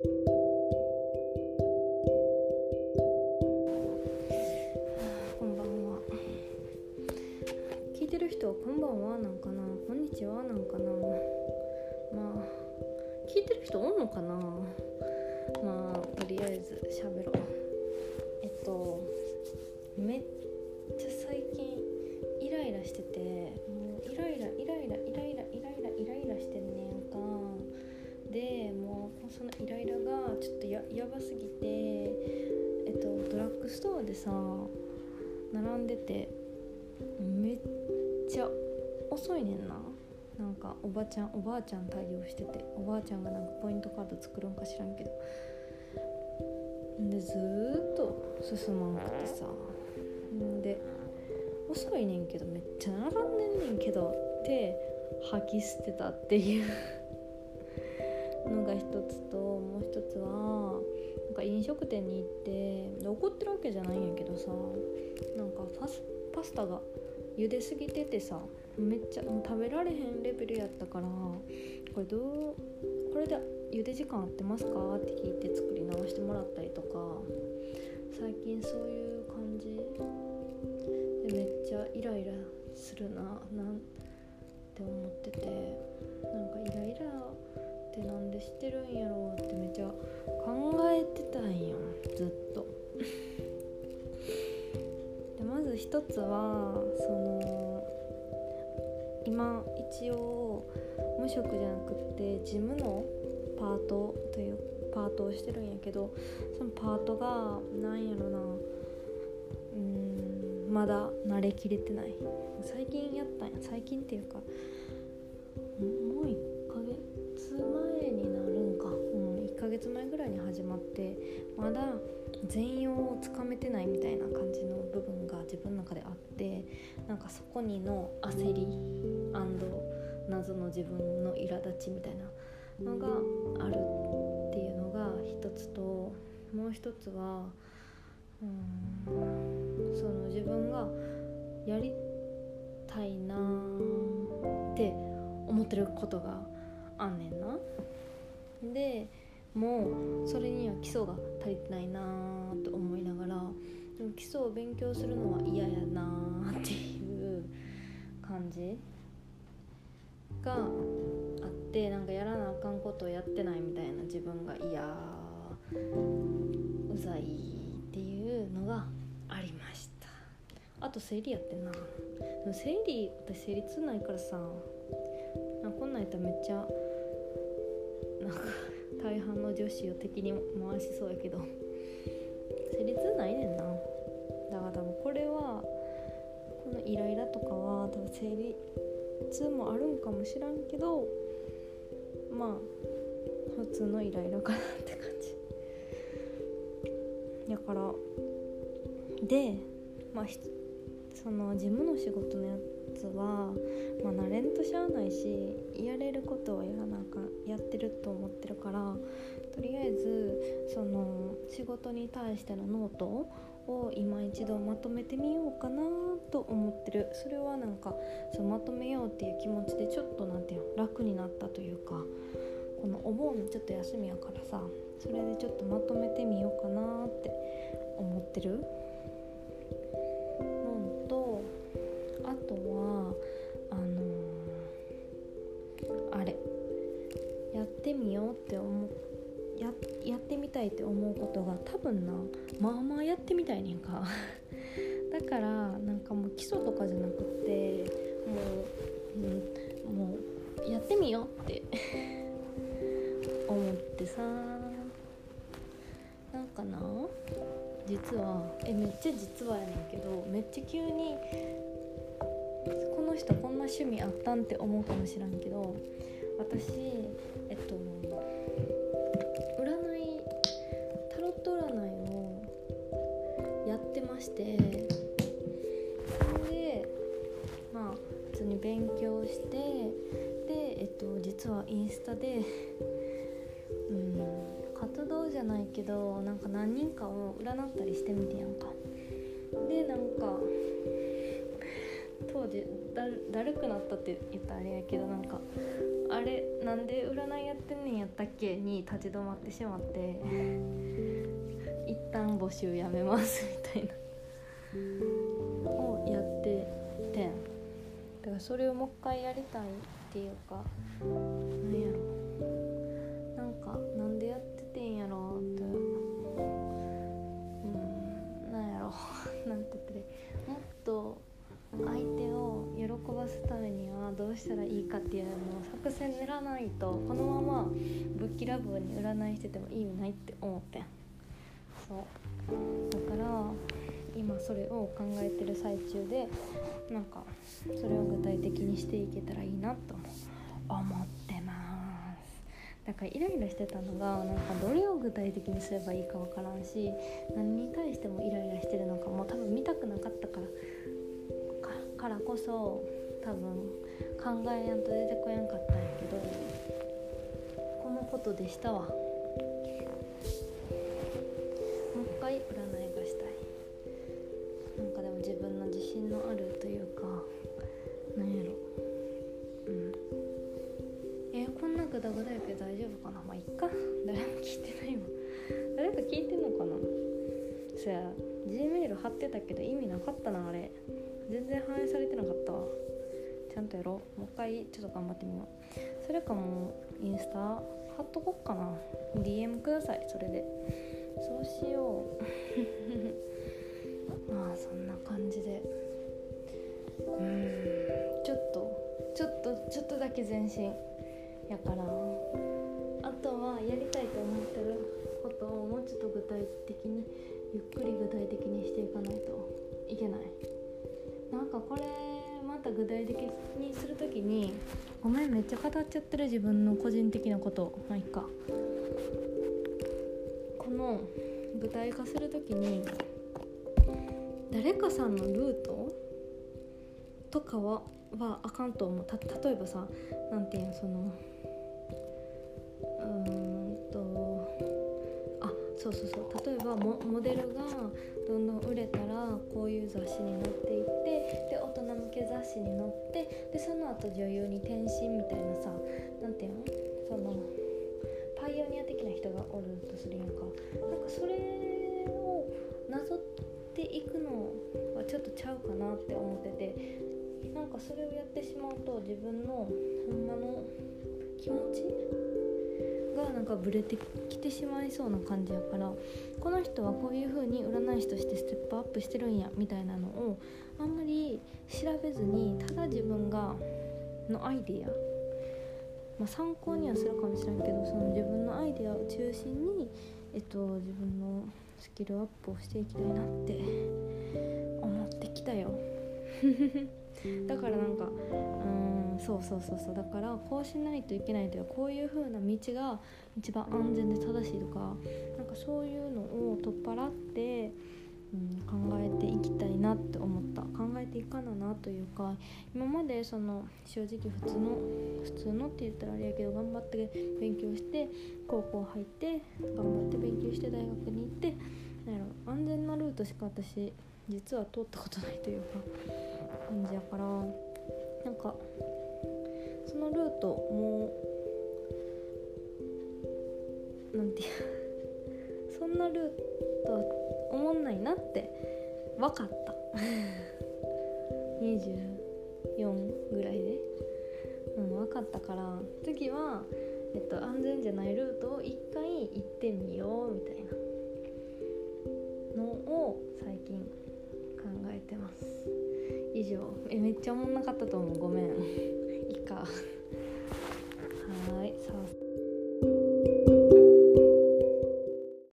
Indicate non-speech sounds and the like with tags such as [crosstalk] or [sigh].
こんばんは。聞いてる人はこんばんはなんかな。こんにちはなんかな。まあ聞いてる人おんのかな。まあとりあえず喋ろう。えっとめっばすぎてえっとドラッグストアでさ並んでてめっちゃ遅いねんな。なんかおばちゃんおばあちゃん対応してておばあちゃんがなんかポイントカード作るんか知らんけど。でずっと進まんくてさ。で遅いねんけどめっちゃ並んでんねんけどって吐き捨てたっていう。のが一つともう一つはなんか飲食店に行って怒ってるわけじゃないんやけどさなんかパスパスタが茹ですぎててさめっちゃもう食べられへんレベルやったからこれどうこれで茹で時間合ってますか？って聞いて作り直してもらったりとか最近そういう感じ。でめっちゃイライラするななんて思っててなんしてるんやろうってめっちゃ考えてたんよ。ずっと。[laughs] でまず一つはその今一応無職じゃなくって事務のパートというパートをしてるんやけどそのパートがなんやろなうんまだ慣れきれてない。最近やったんや。最近っていうか月前ぐらいに始まってまだ全容をつかめてないみたいな感じの部分が自分の中であってなんかそこにの焦り謎の自分の苛立ちみたいなのがあるっていうのが一つともう一つはうんその自分がやりたいなって思ってることがあんねんな。でもうそれには基礎が足りてないなと思いながらでも基礎を勉強するのは嫌やなっていう感じ。があってなんかやらなあかんことをやってないみたいな自分が嫌うざいっていうのがありました。あと生理やってんな。でも生理私生理痛ないからさなんこんなんやったらめっちゃなんか大半の女子を敵に回しそうやけど。生理痛ないねんな。だから多分これはこのイライラとかは多分生理痛もあるんかもしらんけどまあ普通のイライラかなって感じ。[laughs] だからでまあその事務の仕事のやつは、まあ、慣れんとしゃあないしやれることはやらなあかんやってると思ってるからとりあえずその仕事に対してのノートを今一度まとめてみようかなと思ってる。それはなんかそうまとめようっていう気持ちでちょっとなんていうの楽になったというかこのお盆ちょっと休みやからさそれでちょっとまとめてみようかなって思ってる。ってみようって思ってややってみたいって思うことが多分なまあまあやってみたいねんか。[laughs] だからなんかもう基礎とかじゃなくってもう、うん、もうやってみようって [laughs] 思ってさ。なんかな？実はえめっちゃ実はやねんけどめっちゃ急にこの人こんな趣味あったんって思うかもしらんけど私えっと占いタロット占いをやってましてそれでまあ普通に勉強してでえっと実はインスタでうん活動じゃないけどなんか何人かを占ったりしてみてやんか。でなんか当時だるくなったって言ったらあれやけどなんかあれなんで占いやってんねんやったっけ？に立ち止まってしまって一旦募集やめますみたいな。をやっててだからそれをもう一回やりたいっていうかしたらいいかっていうのを作戦練らないとこのままぶっきらぼうに占いしてても意味ないって思ってん。そう。だから今それを考えてる最中でなんかそれを具体的にしていけたらいいなと思ってます。だからイライラしてたのがなんかどれを具体的にすればいいかわからんし何に対してもイライラしてるのかも多分見たくなかったからからこそ多分考えやんと出てこやんかったんやけどこのことでしたわ。もう一回占いがしたい。なんかでも自分の自信のあるというかなんやろ。うん。えー、こんなグダグダやけど大丈夫かな？まあいっか。誰も聞いてないわ。誰か聞いてんのかな？そや G メール貼ってたけど意味なかったなあれ。全然反映されてなかった。ちゃんとやろう。もう一回ちょっと頑張ってみよう。それかもうインスタ貼っとこっかな。DM くださいそれで。そうしよう。[laughs] まあそんな感じで。うん。ちょっとちょっとちょっとだけ前進。やから。あとはやりたいと思ってることをもうちょっと具体的にゆっくり具体的にしていかないといけない。なんかこれまた具体的にする時にごめんめっちゃ語っちゃってる自分の個人的なこと。まあいっか。この具体化する時に誰かさんのルートとかははあかんと思う。た例えばさ何て言うのそのそうそうそう。例えばモモデルがどんどん売れたらこういう雑誌に載っていってで大人向け雑誌に載ってでその後女優に転身みたいなさ何て言うの？そのパイオニア的な人がおるとするやんか。なんかそれをなぞっていくのはちょっとちゃうかなって思っててなんかそれをやってしまうと自分のほんまの気持ちなんかブレてきてしまいそうな感じやからこの人はこういう風に占い師としてステップアップしてるんやみたいなのをあんまり調べずにただ自分がのアイデア、まあ、参考にはするかもしれんけどその自分のアイデアを中心に、えっと、自分のスキルアップをしていきたいなって思ってきたよ。[laughs] だからなんかうんそうそうそうそう。だからこうしないといけないというかこういう風な道が一番安全で正しいとかなんかそういうのを取っ払って、うん、考えていきたいなって思った。考えていかななというか今までその正直普通の普通のって言ったらあれやけど頑張って勉強して高校入って頑張って勉強して大学に行ってなんやろ安全なルートしか私実は通ったことないというか感じやからなんかのルートもなんていう [laughs] そんなルートは思んないなって分かった。[laughs] 24ぐらいで。うん分かったから次は、えっと、安全じゃないルートを一回行ってみようみたいなのを最近考えてます。以上。えめっちゃおもんなかったと思う。ごめん。いいか